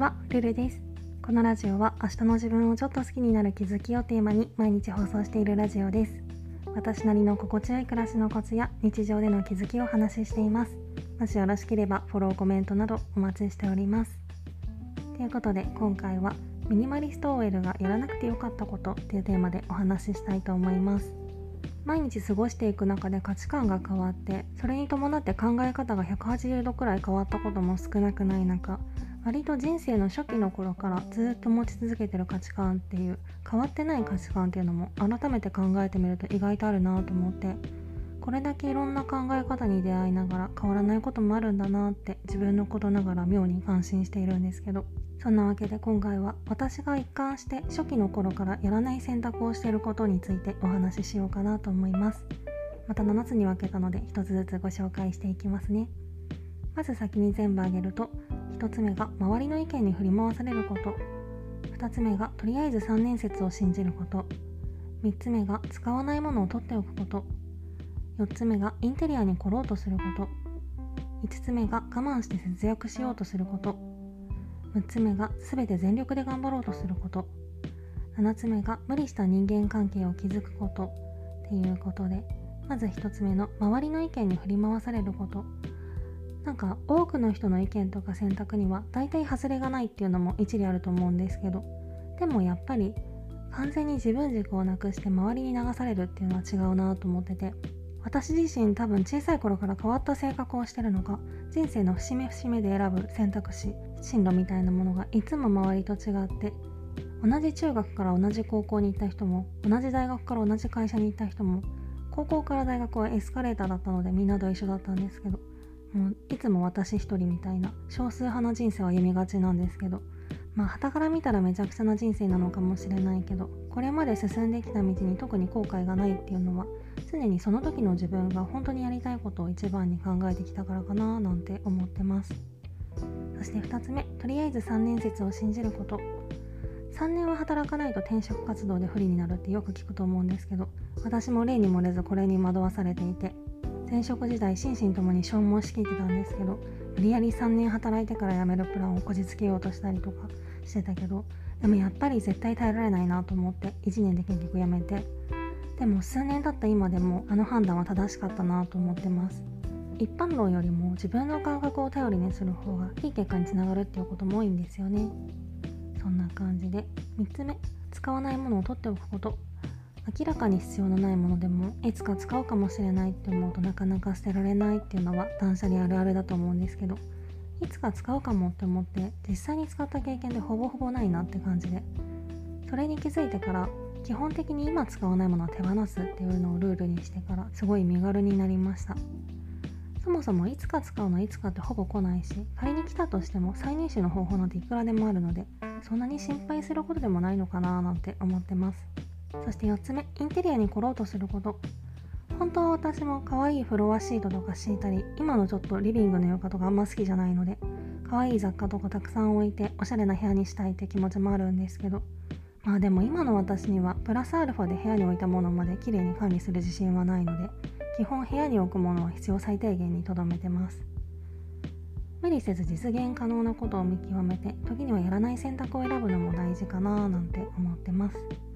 は、ルルです。このラジオは明日の自分をちょっと好きになる気づきをテーマに毎日放送しているラジオです。私なりの心地よい暮らしのコツや日常での気づきをお話ししています。もしよろしければフォロー、コメントなどお待ちしております。ということで今回はミニマリスト OL がやらなくてよかったことっていうテーマでお話ししたいと思います。毎日過ごしていく中で価値観が変わってそれに伴って考え方が180度くらい変わったことも少なくない中割と人生の初期の頃からずっと持ち続けてる価値観っていう変わってない価値観っていうのも改めて考えてみると意外とあるなと思ってこれだけいろんな考え方に出会いながら変わらないこともあるんだなって自分のことながら妙に感心しているんですけどそんなわけで今回は私が一貫して初期の頃からやらない選択をしていることについてお話ししようかなと思います。また7つに分けたので1つずつご紹介していきますね。まず先に全部あげると1つ目が周りの意見に振り回されること。2つ目がとりあえず3年説を信じること。3つ目が使わないものを取っておくこと。4つ目がインテリアに来ろうとすること。5つ目が我慢して節約しようとすること。6つ目が全て全力で頑張ろうとすること。7つ目が無理した人間関係を築くこと。っていうことでまず1つ目の周りの意見に振り回されること。なんか多くの人の意見とか選択には大体外れがないっていうのも一理あると思うんですけどでもやっぱり完全に自分軸をなくして周りに流されるっていうのは違うなと思ってて私自身多分小さい頃から変わった性格をしてるのか人生の節目節目で選ぶ選択肢進路みたいなものがいつも周りと違って同じ中学から同じ高校に行った人も同じ大学から同じ会社に行った人も高校から大学はエスカレーターだったのでみんなと一緒だったんですけどもういつも私一人みたいな少数派な人生を歩みがちなんですけどまあ傍から見たらめちゃくちゃな人生なのかもしれないけどこれまで進んできた道に特に後悔がないっていうのは常にその時の自分が本当にやりたいことを一番に考えてきたからかななんて思ってます。そして2つ目とりあえず3年説を信じること3年は働かないと転職活動で不利になるってよく聞くと思うんですけど私も例に漏れずこれに惑わされていて前職時代心身ともに消耗しきってたんですけど無理やり3年働いてから辞めるプランをこじつけようとしたりとかしてたけどでもやっぱり絶対耐えられないなと思って1年で結局辞めて。でも数年経った今でもあの判断は正しかったなと思ってます。一般論よりも自分の感覚を頼りにする方がいい結果につながるっていうことも多いんですよね。そんな感じで3つ目使わないものを取っておくこと。明らかに必要のないものでもいつか使うかもしれないって思うとなかなか捨てられないっていうのは断捨離あるあるだと思うんですけどいつか使うかもって思って実際に使った経験でほぼほぼないなって感じでそれに気づいてから基本的に今使わないものは手放すっていうのをルールにしてからすごい身軽になりました。そもそもいつか使うのいつかってほぼ来ないし仮に来たとしても再入手の方法なんていくらでもあるのでそんなに心配することでもないのかななんて思ってます。そして4つ目インテリアに来ろうとすること。本当は私も可愛いフロアシートとか敷いたり今のちょっとリビングの床とかあんま好きじゃないので可愛い雑貨とかたくさん置いておしゃれな部屋にしたいって気持ちもあるんですけど。まあでも今の私にはプラスアルファで部屋に置いたものまで綺麗に管理する自信はないので基本部屋に置くものは必要最低限にとどめてます。無理せず実現可能なことを見極めて時にはやらない選択を選ぶのも大事かななんて思ってます。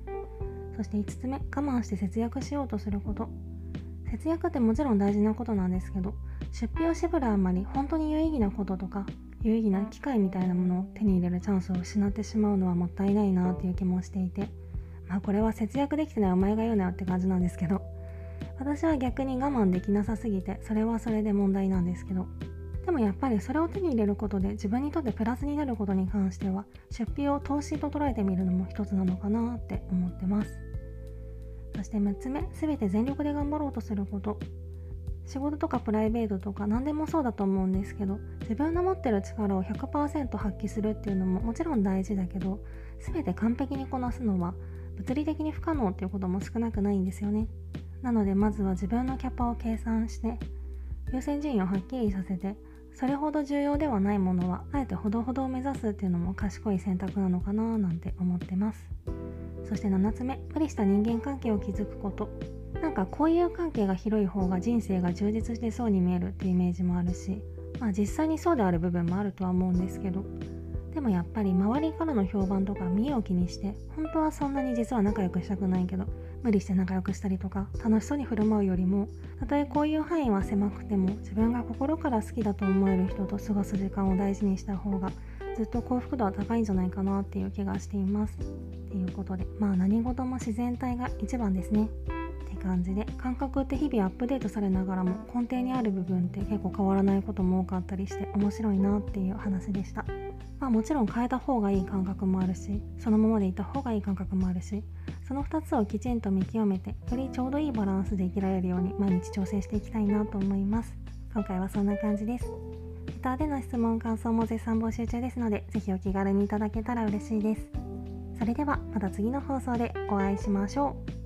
そして5つ目我慢して節約しようとすること。節約ってもちろん大事なことなんですけど出費を絞るあまり本当に有意義なこととか有意義な機会みたいなものを手に入れるチャンスを失ってしまうのはもったいないなっていう気もしていてまあこれは節約できてないお前が言うなよって感じなんですけど私は逆に我慢できなさすぎてそれはそれで問題なんですけどでもやっぱりそれを手に入れることで自分にとってプラスになることに関しては出費を投資と捉えてみるのも一つなのかなって思ってます。そして6つ目全て全力で頑張ろうとすること。仕事とかプライベートとか何でもそうだと思うんですけど自分の持ってる力を100%発揮するっていうのももちろん大事だけど全て完璧にこなすのは物理的に不可能っていうことも少なくないんですよね。なのでまずは自分のキャパを計算して優先順位をはっきりさせてそれほど重要ではないものはあえてほどほどを目指すっていうのも賢い選択なのかななんて思ってます。そして7つ目無理した人間関係を築くこと。なんか交友関係が広い方が人生が充実してそうに見えるっていうイメージもあるしまあ実際にそうである部分もあるとは思うんですけど。でもやっぱり周りからの評判とか見栄を気にして本当はそんなに実は仲良くしたくないけど無理して仲良くしたりとか楽しそうに振る舞うよりもたとえこういう範囲は狭くても自分が心から好きだと思える人と過ごす時間を大事にした方がずっと幸福度は高いんじゃないかなっていう気がしています。ということでまあ何事も自然体が一番ですね。感じで感覚って日々アップデートされながらも根底にある部分って結構変わらないことも多かったりして面白いなっていう話でした。まあもちろん変えた方がいい感覚もあるしそのままでいた方がいい感覚もあるしその2つをきちんと見極めてよりちょうどいいバランスで生きられるように毎日調整していきたいなと思います。今回はそんな感じです。レターでの質問感想も絶賛募集中ですのでぜひお気軽にいただけたら嬉しいです。それではまた次の放送でお会いしましょう。